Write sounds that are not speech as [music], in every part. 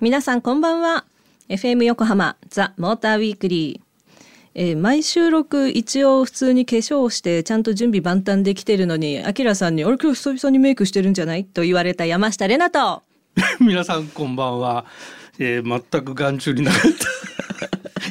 皆さんこんばんは。FM 横浜ザ・モーターウィークリーえー、毎収録一応普通に化粧をしてちゃんと準備万端できてるのにあきらさんに「あれ今日久々にメイクしてるんじゃない?」と言われた山下玲奈と。[laughs] 皆さんこんばんは、えー、全く眼中になかった。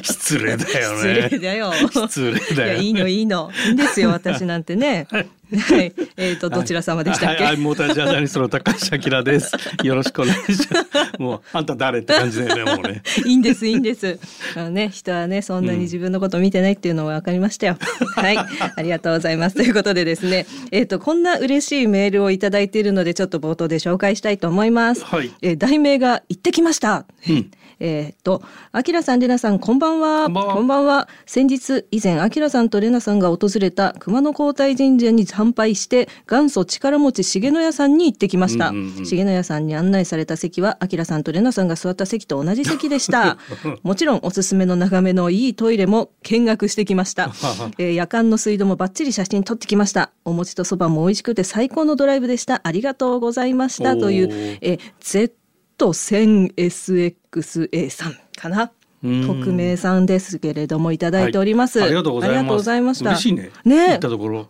[laughs] 失礼だよね。失礼だよ。[laughs] 失礼だよ。いいのいいの。いいんですよ私なんてね。はい、えっ、ー、とどちら様でしたっけ？はい、モータージャーナリストの高橋明です。よろしくお願いします。もうあんた誰って感じだよねもうね。[laughs] いいんですいいんです。あのね人はねそんなに自分のこと見てないっていうのは分かりましたよ。うん、はいありがとうございますということでですねえっ、ー、とこんな嬉しいメールをいただいているのでちょっと冒頭で紹介したいと思います。はい。えー、題名が行ってきました。うん。えっ、と、あきらさん、れなさん、こんばんは。こんばんは。先日、以前、あきらさんとれなさんが訪れた熊野皇太神社に参拝して、元祖力持ち重野屋さんに行ってきました。うんうんうん、重野屋さんに案内された席は、あきらさんとれなさんが座った席と同じ席でした。[laughs] もちろん、おすすめの眺めのいいトイレも見学してきました。[laughs] えー、夜間の水道もバッチリ写真撮ってきました。お餅とそばも美味しくて最高のドライブでした。ありがとうございました。という、えー、Z1000SXA さんかな。匿名さんですけれどもいただいております、はい、ありがとうございました。嬉しいね。ね。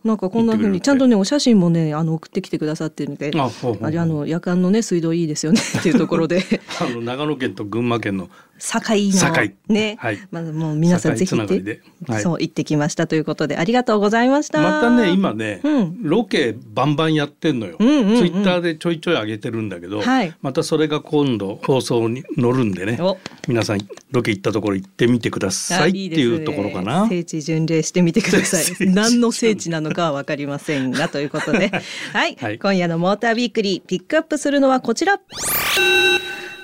なんかこんな風にちゃんとねお写真もねあの送ってきてくださってるのでああれあの夜間のね水道いいですよねっていうところで。[laughs] あの長野県と群馬県の堺のね、はい、まずもう皆さんぜひ行って、はい、そう行ってきましたということでありがとうございました。またね今ね、うん、ロケバンバンやってんのよ、うんうんうん、ツイッターでちょいちょい上げてるんだけど、はい、またそれが今度放送に乗るんでね皆さんロケ行ったところ行ってみてくださいっていうところかな、聖地巡礼してみてください。[laughs] 何の聖地なのかはわかりませんがということで。[laughs] はい、はい、今夜のモーターウィークリーピックアップするのはこちら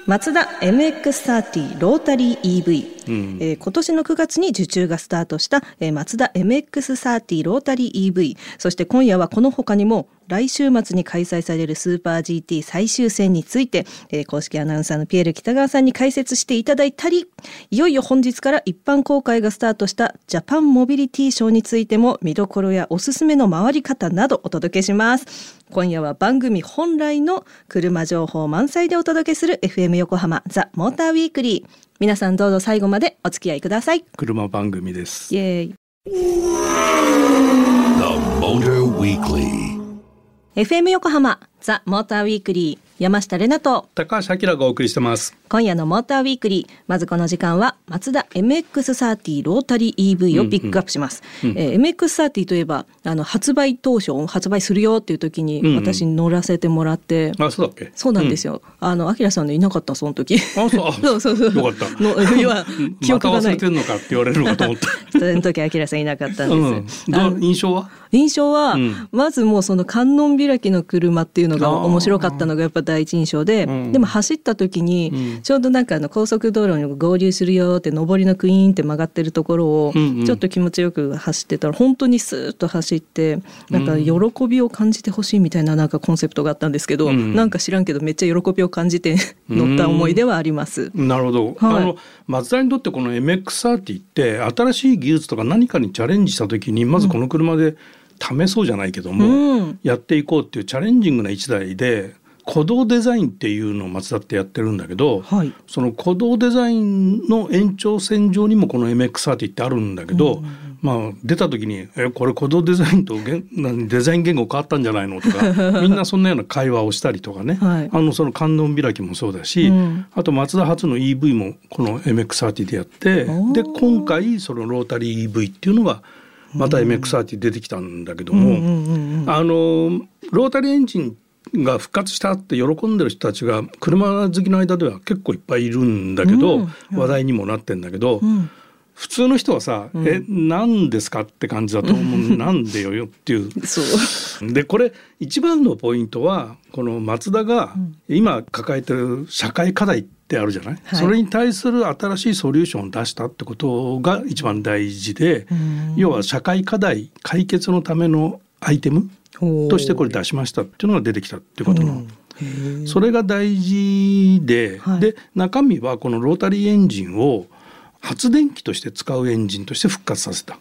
マツダ MX30 ロータリー EV、うん。えー、今年の9月に受注がスタートした、えー、マツダ MX30 ロータリー EV そして今夜はこの他にも来週末に開催されるスーパー GT 最終戦について、えー、公式アナウンサーのピエール北川さんに解説していただいたりいよいよ本日から一般公開がスタートしたジャパンモビリティショーについても見どころやおすすめの回り方などお届けします。今夜は番組本来の車情報満載でお届けする FM 横浜ザ・モーターウィークリー。皆さんどうぞ最後までお付き合いください。車番組です。イエーイ FM 横浜ザ・モーターウィークリー山下れなと。高橋明がお送りしてます今夜のモーターウィークリーまずこの時間はマツダ MX30 ロータリー EV をピックアップします、うん。うん、えー、MX30 といえばあの発売当初発売するよっていう時に私に乗らせてもらって、うんうん、あそうだっけ？そうなんですよ、うん、あのアキラさんでいなかったその時。あそう [laughs] そうそうそう。よかったのいや記憶がない、ま、てんのかって言われるのかと思った。その時アキラさんいなかったんです、うん、印象は？印象は、うん、まずもうその観音開きの車っていうのが面白かったのがやっぱ第一印象で、うん、でも走った時に、ちょうどなんかあの高速道路に合流するよって上りのクイーンって曲がってるところをちょっと気持ちよく走ってたら本当にスーッと走ってなんか喜びを感じてほしいみたいななんかコンセプトがあったんですけど、うん、なんか知らんけどめっちゃ喜びを感じて乗った思い出はあります。なるほど、はい、あの松田にとってこの MX30 って新しい技術とか何かにチャレンジした時にまずこの車で、うん試そうじゃないけども、うん、やっていこうっていうチャレンジングな一台で鼓動デザインっていうのを松田ってやってるんだけど、はい、その鼓動デザインの延長線上にもこの MX30 ってあるんだけど、うん、まあ出た時に「えこれ鼓動デザインとデザイン言語変わったんじゃないの?」とか [laughs] みんなそんなような会話をしたりとかね、はい、あのその観音開きもそうだし、うん、あとマツダ初の EV もこの MX30 でやってで今回そのロータリー EV っていうのがまた MX30 出てきたんだけども、あのロータリーエンジンが復活したって喜んでる人たちが車好きの間では結構いっぱいいるんだけど、うん、話題にもなってんだけど、うん、普通の人はさ「うん、え何ですか?」って感じだと思う「[laughs] なんでよよ」っていう。でこれ一番のポイントはこのマツダが今抱えてる社会課題ってあるじゃない、はい、それに対する新しいソリューションを出したってことが一番大事で要は社会課題解決のためのアイテムとしてこれ出しましたっていうのが出てきたってことの。それが大事で、はい、で中身はこのロータリーエンジンを発電機として使うエンジンとして復活させた。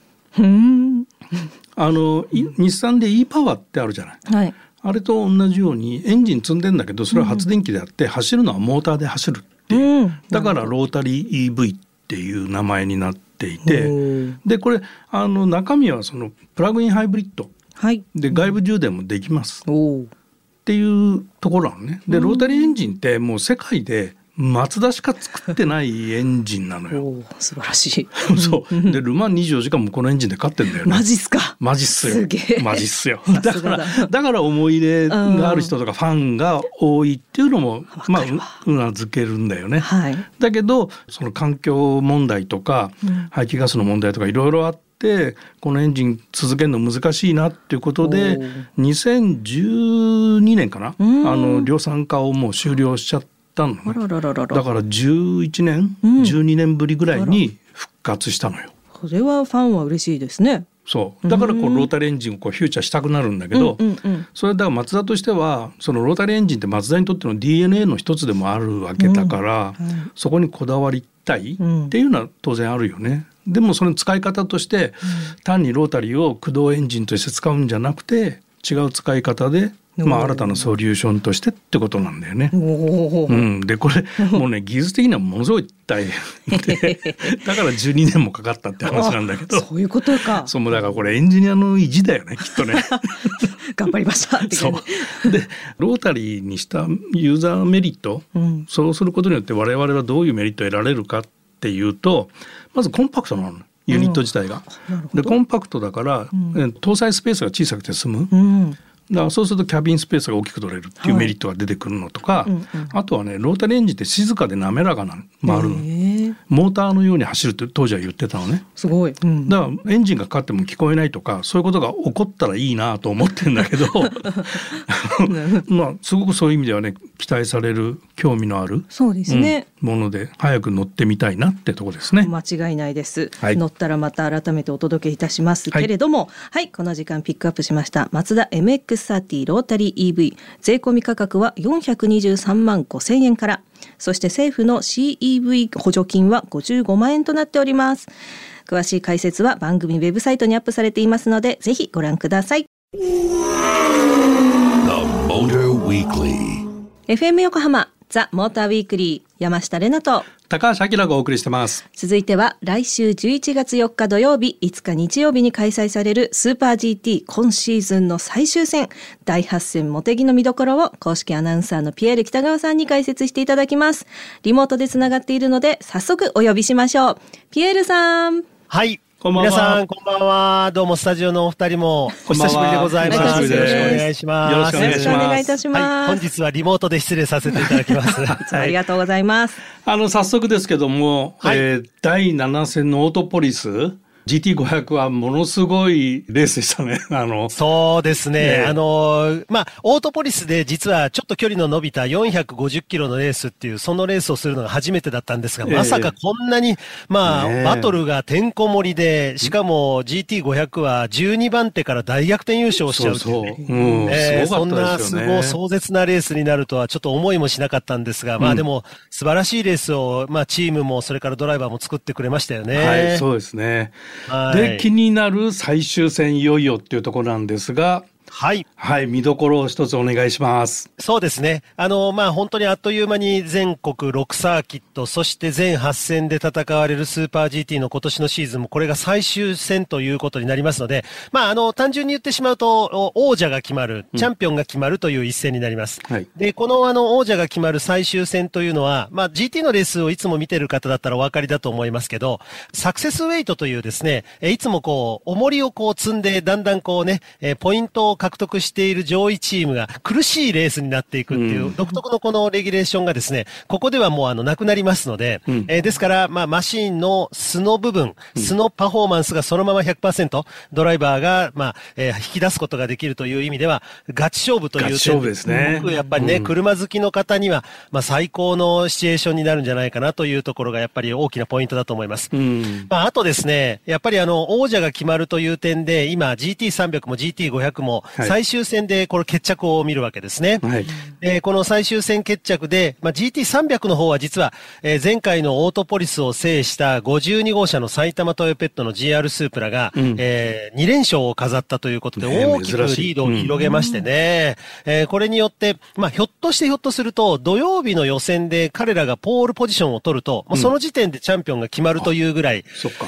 あの日産で e パワーってあるじゃない。はい、あれと同じようにエンジン積んでんだけどそれは発電機であって走るのはモーターで走るっていう、うん、だからロータリー EV っていう名前になっていて。でこれあの中身はそのプラグインハイブリッド、はい、で外部充電もできます。っていうところなのね。でロータリーエンジンってもう世界でマツダしか作ってないエンジンなのよ。素晴らしい。[laughs] そう。で、ルマン24時間もこのエンジンで勝ってんだよね。マジっすか？マジっすよ。すげえ。マジっすよ。だから、だから思い入れがある人とかファンが多いっていうのも、まあ、うなずけるんだよね。はい。だけど、その環境問題とか、排気ガスの問題とかいろいろあって、このエンジン続けるの難しいなっていうことで2012年かな？あの量産化をもう終了しちゃったのね。だから11年、うん、12年ぶりぐらいに復活したのよ。それはファンは嬉しいですね。そう。だからこうロータリーエンジンをこうフューチャーしたくなるんだけど、それだからマツダとしてはそのロータリーエンジンってマツダにとっての DNA の一つでもあるわけだから、うん、そこにこだわりたいっていうのは当然あるよね。でもその使い方として、単にロータリーを駆動エンジンとして使うんじゃなくて違う使い方でまあ、新たなソリューションとしてってことなんだよね。うん、でこれもうね技術的にはものすごい大変。で [laughs] だから12年もかかったって話なんだけど。そういうことか。そうだからこれエンジニアの意地だよねきっとね。[laughs] 頑張りましたってそう。でロータリーにしたユーザーメリット、うん、そうすることによって我々はどういうメリットを得られるかっていうとまずコンパクトなの。ユニット自体が。うん、でコンパクトだから、うん、搭載スペースが小さくて済む。うん。だからそうするとキャビンスペースが大きく取れるっていうメリットが出てくるのとか、はいうんうん、あとはねロータリーエンジンって静かで滑らかな回るのモーターのように走るって当時は言ってたのね。すごい、うん、だからエンジンがかかっても聞こえないとかそういうことが起こったらいいなと思ってんだけど。[laughs] [laughs] まあすごくそういう意味ではね期待される興味のあるそうですね、うん、もので早く乗ってみたいなってとこですね。間違いないです、はい、乗ったらまた改めてお届けいたしますけれども、はい、はい、この時間ピックアップしました。マツダ MX30 ロータリー EV 税込み価格は423万5千円から。そして政府の CEV 補助金は55万円となっております。詳しい解説は番組ウェブサイトにアップされていますのでぜひご覧ください。FM 横浜ザ・モーターウィークリー山下れなと。高橋明がお送りしてます。続いては来週11月4日土曜日5日日曜日に開催されるスーパー GT 今シーズンの最終戦第8戦茂木の見どころを公式アナウンサーのピエール北川さんに解説していただきます。リモートでつながっているので早速お呼びしましょう。ピエールさん。はいこんばんは。皆さん、こんばんは。どうも、スタジオのお二人も、お久しぶりでございます。よろしくお願いします。よろしくお願いします。お願いいたします、はい。本日はリモートで失礼させていただきます。[laughs] ありがとうございます。あの、早速ですけども、はい、えー、第7戦のオートポリス、GT500 はものすごいレースでしたね。[laughs] あの。そうですね。ねあの、まあ、オートポリスで実はちょっと距離の伸びた450キロのレースっていう、そのレースをするのが初めてだったんですが、まさかこんなに、まあ、ね、バトルがてんこ盛りで、しかも GT500 は12番手から大逆転優勝しちゃうという、ね。そうそう。うん、えー、そんなすごい壮絶なレースになるとはちょっと思いもしなかったんですが、まあでも素晴らしいレースを、まあチームもそれからドライバーも作ってくれましたよね。はい、そうですね。で気になる最終戦いよいよっていうところなんですがはい。はい、見どころを一つお願いします。そうですね。あの、まあ、本当にあっという間に全国6サーキット、そして全8戦で戦われるスーパー GT の今年のシーズンもこれが最終戦ということになりますので、まあ、あの、単純に言ってしまうと、王者が決まる、チャンピオンが決まるという一戦になります。うん、はい。で、このあの、王者が決まる最終戦というのは、まあ、GT のレースをいつも見てる方だったらお分かりだと思いますけど、サクセスウェイトというですね、いつもこう、重りをこう積んで、だんだんこうね、ポイントを獲得している上位チームが苦しいレースになっていくっていう、独特のこのレギュレーションがですね、ここではもうあの、なくなりますので、うん、えー、ですから、まあ、マシンの素の部分、素のパフォーマンスがそのまま100%、ドライバーが、まあ、えー、引き出すことができるという意味では、ガチ勝負という点勝負ですね。僕、やっぱりね、うん、車好きの方には、まあ、最高のシチュエーションになるんじゃないかなというところが、やっぱり大きなポイントだと思います。うん、まあ、あとですね、やっぱりあの、王者が決まるという点で、今、GT300 も GT500 も、最終戦でこの決着を見るわけですね。はい、えー、この最終戦決着で、まあ、GT300 の方は実は、えー、前回のオートポリスを制した52号車の埼玉トヨペットの GR スープラが、うん、えー、2連勝を飾ったということで、大きくリードを広げましてね、うん、えー、これによって、まあ、ひょっとしてひょっとすると、土曜日の予選で彼らがポールポジションを取ると、もうその時点でチャンピオンが決まるというぐらい、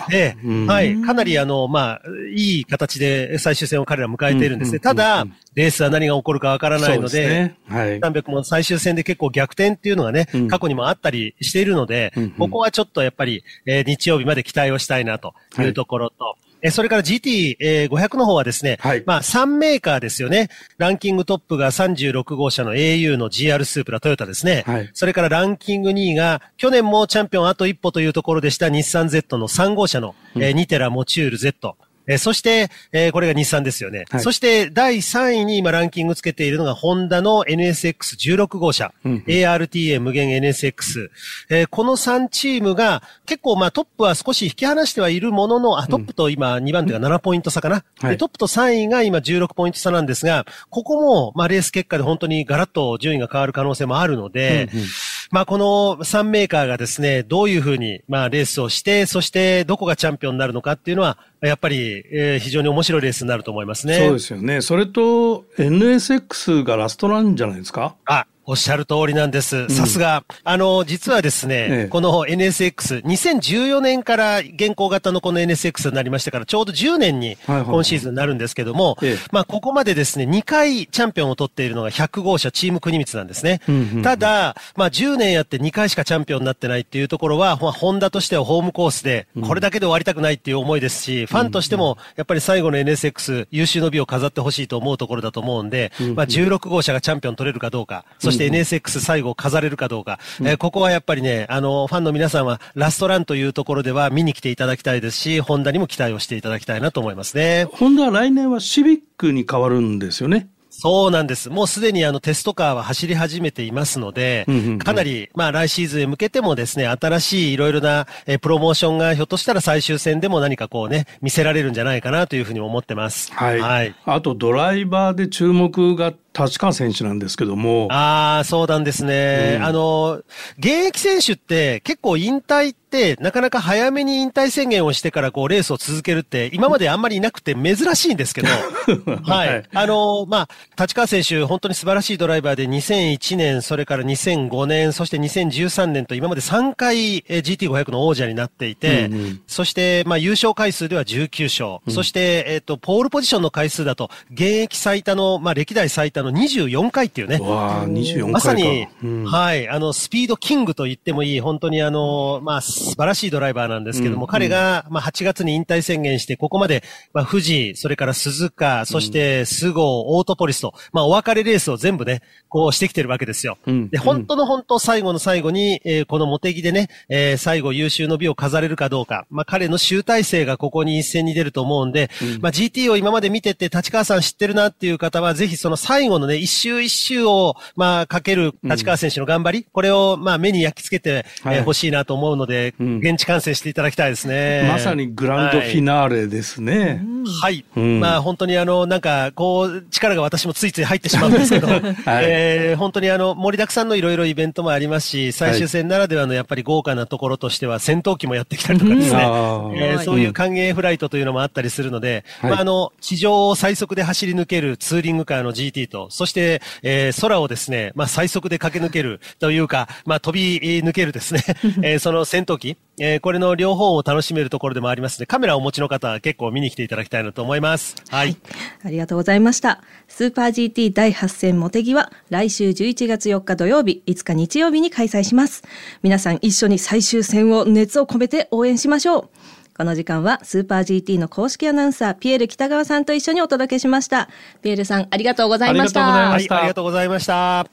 で、はい、かなりあの、まあ、いい形で最終戦を彼ら迎えているんですね。ただ、レースは何が起こるかわからないので、ね。はい、300も最終戦で結構逆転っていうのがね、うん、過去にもあったりしているので、うんうん、ここはちょっとやっぱり、えー、日曜日まで期待をしたいなとい。うところと、はいえそれから GT500 の方はですね、はい、まあ3メーカーですよね。ランキングトップが36号車の au の GR スープラトヨタですね。はい、それからランキング2位が、去年もチャンピオンあと一歩というところでした日産 Z の3号車の、うん、えー、ニテラモチュール Z。えー、そして、えー、これが日産ですよね。はい、そして、第3位に今ランキングつけているのが、ホンダの NSX16 号車、うんうん、ARTA 無限 NSX、えー。この3チームが、結構、まあ、トップは少し引き離してはいるものの、あ、トップと今、2番手が7ポイント差かな、うんで。トップと3位が今16ポイント差なんですが、ここも、まあ、レース結果で本当にガラッと順位が変わる可能性もあるので、うんうんまあ、この3メーカーがですね、どういうふうに、まあ、レースをして、そしてどこがチャンピオンになるのかっていうのは、やっぱり、えー、非常に面白いレースになると思いますね。そうですよね。それと、NSX がラストなんじゃないですか？あ、おっしゃる通りなんです。さすが。あの、実はですね、ええ、この NSX、2014年から現行型のこの NSX になりましたから、ちょうど10年に今シーズンになるんですけども、まあ、ここまでですね、2回チャンピオンを取っているのが100号車チーム国光なんですね。ただ、まあ、10年やって2回しかチャンピオンになってないっていうところは、まあ、ホンダとしてはホームコースで、これだけで終わりたくないっていう思いですし、ファンとしても、やっぱり最後の NSX、優秀の美を飾ってほしいと思うところだと思うんで、まあ、16号車がチャンピオン取れるかどうか、そして NSX 最後飾れるかどうか、えー、ここはやっぱりね、あの、ファンの皆さんはラストランというところでは見に来ていただきたいですし、ホンダにも期待をしていただきたいなと思いますね。ホンダは来年はシビックに変わるんですよね。そうなんです。もうすでにあのテストカーは走り始めていますので、かなり、まあ来シーズンへ向けてもですね、新しいいろいろなえプロモーションがひょっとしたら最終戦でも何かこうね、見せられるんじゃないかなというふうに思ってます。はい。はい、あとドライバーで注目が立川選手なんですけども。ああ、そうなんですね。うん、あの、現役選手って結構引退って、なかなか早めに引退宣言をしてからこうレースを続けるって、今まであんまりいなくて珍しいんですけど、[laughs] はい。あの、まあ、立川選手、本当に素晴らしいドライバーで2001年、それから2005年、そして2013年と今まで3回 GT500 の王者になっていて、うんうん、そして、まあ、優勝回数では19勝、うん、そして、えっ、ー、と、ポールポジションの回数だと、現役最多の、まあ、歴代最多の24回っていうね。わ24回まさに、うん、はい、あの、スピードキングと言ってもいい、本当にあの、まあ、素晴らしいドライバーなんですけども、うん、彼が、まあ、8月に引退宣言して、ここまで、まあ、富士、それから鈴鹿、そして、菅生、オートポリスと、まあ、お別れレースを全部ね、こうしてきてるわけですよ。うん、で、本当の本当、最後の最後に、えー、このモテギでね、えー、最後優秀の美を飾れるかどうか、まあ、彼の集大成がここに一戦に出ると思うんで、まあ、GT を今まで見てて、立川さん知ってるなっていう方は、ぜひその最後のね、一周一周を、まあ、かける立川選手の頑張り、うん、これを、まあ、目に焼き付けてほ、はい、えー、しいなと思うので、うん、現地観戦していただきたいですね。まさにグランドフィナーレですね。はい。はい、まあ、本当にあの、なんか、こう、力が私もついつい入ってしまうんですけど、[laughs] はい、えー、本当にあの、盛りだくさんのいろいろイベントもありますし、最終戦ならではのやっぱり豪華なところとしては、戦闘機もやってきたりとかですね、えー、そういう歓迎フライトというのもあったりするので、まあ、あの、地上を最速で走り抜けるツーリングカーの GT と、そして、えー、空をですね、まあ、最速で駆け抜けるというか、まあ、飛び抜けるですね、[laughs] えー、その戦闘機、えー、これの両方を楽しめるところでもありますので、カメラをお持ちの方は結構見に来ていただきたいなと思います。はい。はい、ありがとうございました。スーパー GT 第8戦モテギは、来週11月4日土曜日、5日日曜日に開催します。皆さん一緒に最終戦を熱を込めて応援しましょう。この時間はスーパー GT の公式アナウンサーピエール北川さんと一緒にお届けしました。ピエールさんありがとうございました。ありがとうございました。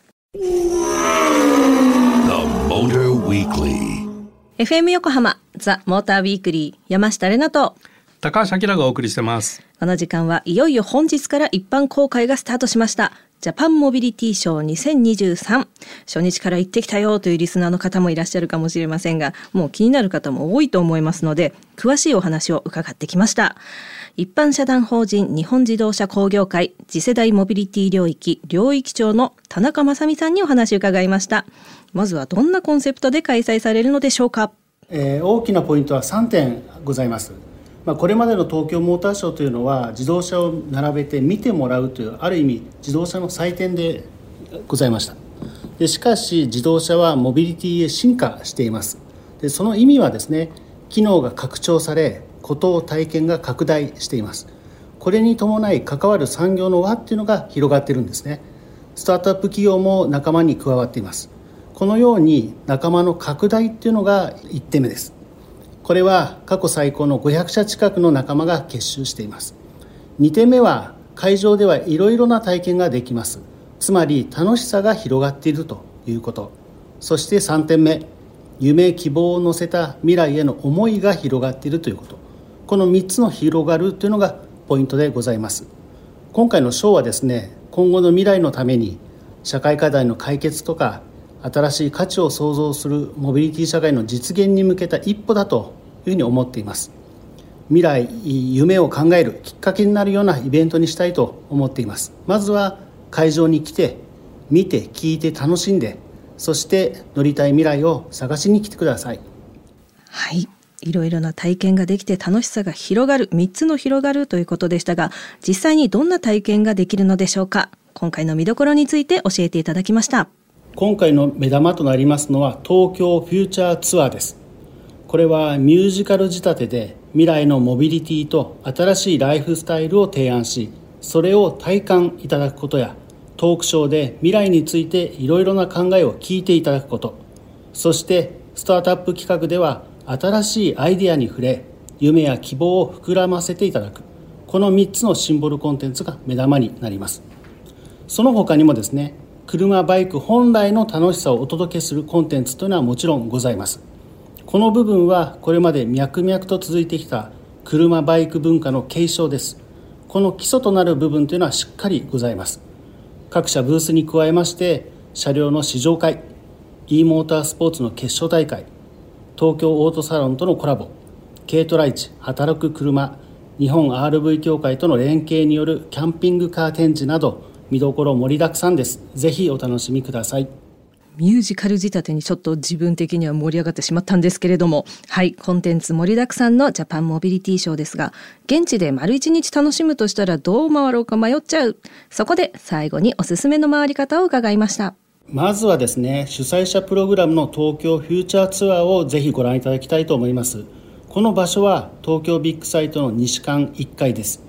FM 横浜ザ・モーターウィークリー山下れなと高橋明がお送りしてます。この時間はいよいよ本日から一般公開がスタートしました。ジャパンモビリティショー2023初日から行ってきたよというリスナーの方もいらっしゃるかもしれませんがもう気になる方も多いと思いますので詳しいお話を伺ってきました一般社団法人日本自動車工業会次世代モビリティ領域領域長の田中正美さんにお話を伺いました。まずはどんなコンセプトで開催されるのでしょうか、えー、大きなポイントは3点ございます。まあ、これまでの東京モーターショーというのは自動車を並べて見てもらうというある意味自動車の祭典でございました。でしかし自動車はモビリティへ進化しています。でその意味はですね機能が拡張され孤島体験が拡大しています。これに伴い関わる産業の輪っていうのが広がってるんですね。スタートアップ企業も仲間に加わっています。このように仲間の拡大っていうのが1点目です。これは過去最高の500社近くの仲間が結集しています。2点目は会場ではいろいろな体験ができます。つまり楽しさが広がっているということ。そして3点目夢希望を乗せた未来への思いが広がっているということ。この3つの広がるというのがポイントでございます。今回のショーはですね今後の未来のために社会課題の解決とか新しい価値を創造するモビリティ社会の実現に向けた一歩だというふうに思っています。未来夢を考えるきっかけになるようなイベントにしたいと思っています。まずは会場に来て見て聞いて楽しんでそして乗りたい未来を探しに来てください。はい。いろいろな体験ができて楽しさが広がる3つの広がるということでしたが実際にどんな体験ができるのでしょうか？今回の見どころについて教えていただきました。今回の目玉となりますのは東京フューチャーツアーです。これはミュージカル仕立てで未来のモビリティと新しいライフスタイルを提案しそれを体感いただくことやトークショーで未来についていろいろな考えを聞いていただくこと。そしてスタートアップ企画では新しいアイデアに触れ夢や希望を膨らませていただく。この3つのシンボルコンテンツが目玉になります。その他にもですね車バイク本来の楽しさをお届けするコンテンツというのはもちろんございます。この部分はこれまで脈々と続いてきた車バイク文化の継承です。この基礎となる部分というのはしっかりございます。各社ブースに加えまして車両の試乗会 e モータースポーツの決勝大会東京オートサロンとのコラボ。軽トラ市働く車。日本 RV 協会との連携によるキャンピングカー展示など見どころ盛りだくさんです。ぜひお楽しみください。ミュージカル仕立てにちょっと自分的には盛り上がってしまったんですけれども。はいコンテンツ盛りだくさんのジャパンモビリティショーですが現地で丸一日楽しむとしたらどう回ろうか迷っちゃう。そこで最後におすすめの回り方を伺いました。まずはですね主催者プログラムの東京フューチャーツアーをぜひご覧いただきたいと思います。この場所は東京ビッグサイトの西館1階です。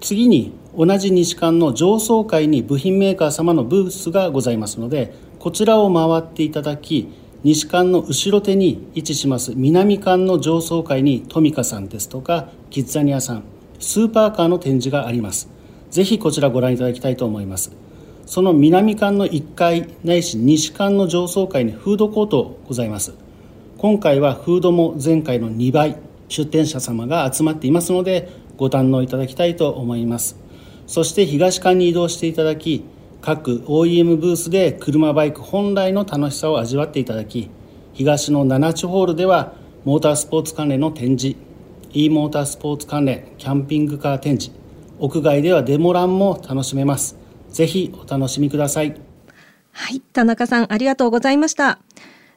次に同じ西館の上層階に部品メーカー様のブースがございますのでこちらを回っていただき西館の後ろ手に位置します南館の上層階にトミカさんですとかキッザニアさんスーパーカーの展示があります。ぜひこちらご覧いただきたいと思います。その南館の1階ないし西館の上層階にフードコートございます。今回はフードも前回の2倍出店者様が集まっていますのでご堪能いただきたいと思います。そして東館に移動していただき各 OEM ブースで車バイク本来の楽しさを味わっていただき東の7地ホールではモータースポーツ関連の展示 e モータースポーツ関連キャンピングカー展示屋外ではデモランも楽しめます。ぜひお楽しみくださいはい田中さんありがとうございました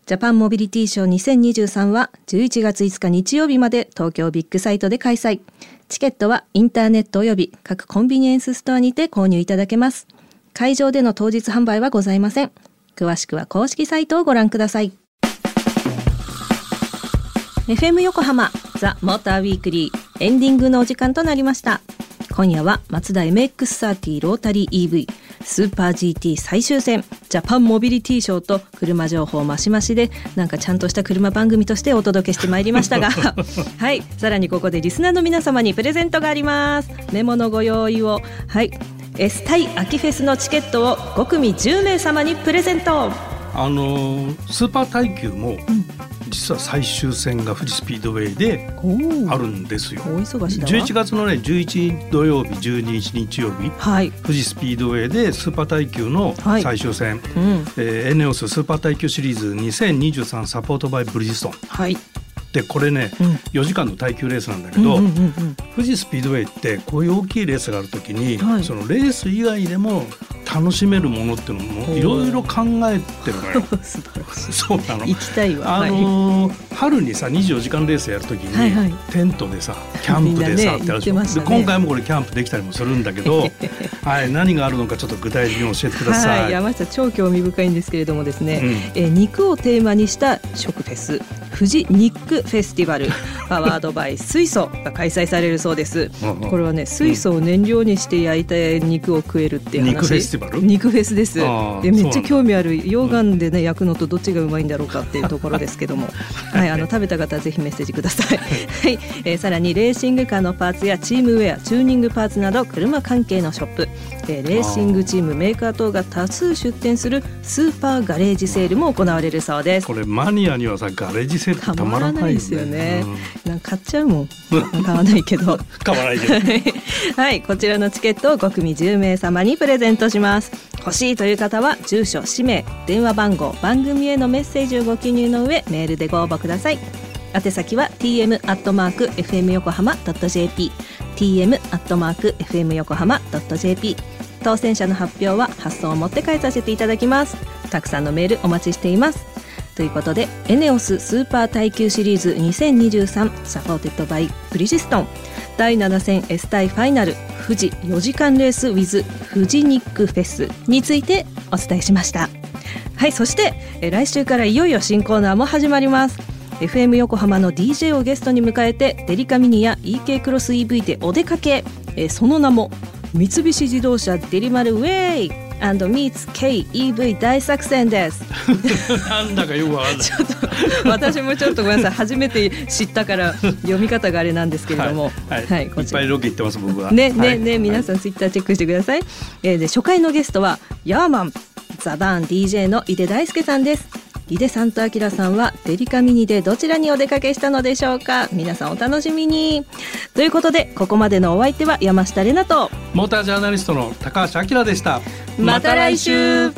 ジャパンモビリティショー2023は11月5日日曜日まで東京ビッグサイトで開催チケットはインターネット及び各コンビニエンスストアにて購入いただけます。会場での当日販売はございません。詳しくは公式サイトをご覧ください。FM 横浜ザ・モーターウィークリーエンディングのお時間となりました。今夜はマツダ MX30 ロータリー EV スーパー GT 最終戦ジャパンモビリティショーと車情報マシマシでなんかちゃんとした車番組としてお届けしてまいりましたが [laughs] [laughs] はいさらにここでリスナーの皆様にプレゼントがあります。メモのご用意をはい S タイ秋フェスのチケットを5組10名様にプレゼントあのスーパー耐久も、実は最終戦が富士スピードウェイであるんですよ。大忙しだ11月のね11土曜日12日日曜日、はい、富士スピードウェイでスーパー耐久の最終戦、はいうん、えー、エネオススーパー耐久シリーズ2023サポートバイブリヂストン。はい。でこれね、うん、4時間の耐久レースなんだけど、富士スピードウェイってこういう大きいレースがある時に、はい、そのレース以外でも楽しめるものっていうのもいろいろ考えてるのよ。[laughs] そうなの。行きたいわ。あのー、春にさ24時間レースやるときに、はいはい、テントでさキャンプでさ、ね、ってあるでしょ、ね、で今回もこれキャンプできたりもするんだけど、[laughs] はい、何があるのかちょっと具体的に教えてください。はい、山下超興味深いんですけれどもですね、うん、え肉をテーマにした食フェス富士ニックフェスティバルパワードバイ水素が開催されるそうです。これはね水素を燃料にして焼いた肉を食えるっていう話。肉フェスティバル？肉フェスです。でめっちゃ興味ある溶岩でね焼くのとどっちがうまいんだろうかっていうところですけども、[laughs] はい、あの食べた方はぜひメッセージください。はい、えー、さらにレーシングカーのパーツやチームウェア、チューニングパーツなど車関係のショップ、えー、レーシングチームメーカー等が多数出店するスーパーガレージセールも行われるそうです。これマニアにはさガレージセールたまらないですよね。うん、買っちゃうもん。買わないけど。[laughs] 買わないけど。[laughs] はい、こちらのチケットを5組10名様にプレゼントします。欲しいという方は住所、氏名、電話番号、番組へのメッセージをご記入の上メールでご応募ください。宛先は tm アットマーク fm 横浜ドット jp tm アットマーク fm 横浜ドット jp 当選者の発表は発送を持って返させていただきますたくさんのメールお待ちしていますということでエネオススーパー耐久シリーズ2023サポーテッドバイブリヂストン。第7戦 S 対ファイナル富士4時間レース with 富士ニックフェスについてお伝えしました。はいそして来週からいよいよ新コーナーも始まります。FM 横浜の DJ をゲストに迎えてデリカミニや EK クロス EV でお出かけ、えその名も三菱自動車デリマルウェイ。And meets KEV 大作戦です。[laughs] なんだかよくわかんない。ちょっと私もちょっとごめんなさい。初めて知ったから読み方があれなんですけれども。はい、はい、いっぱいロケ行ってます僕は。ねねね、皆さんツイッターチェックしてください、えー、で初回のゲストはヤーマンザバーン DJ の井出大輔さんです井出さんと明さんはデリカミニでどちらにお出かけしたのでしょうか？皆さんお楽しみに。ということでここまでのお相手は山下玲奈と。モータージャーナリストの高橋明でした。また来週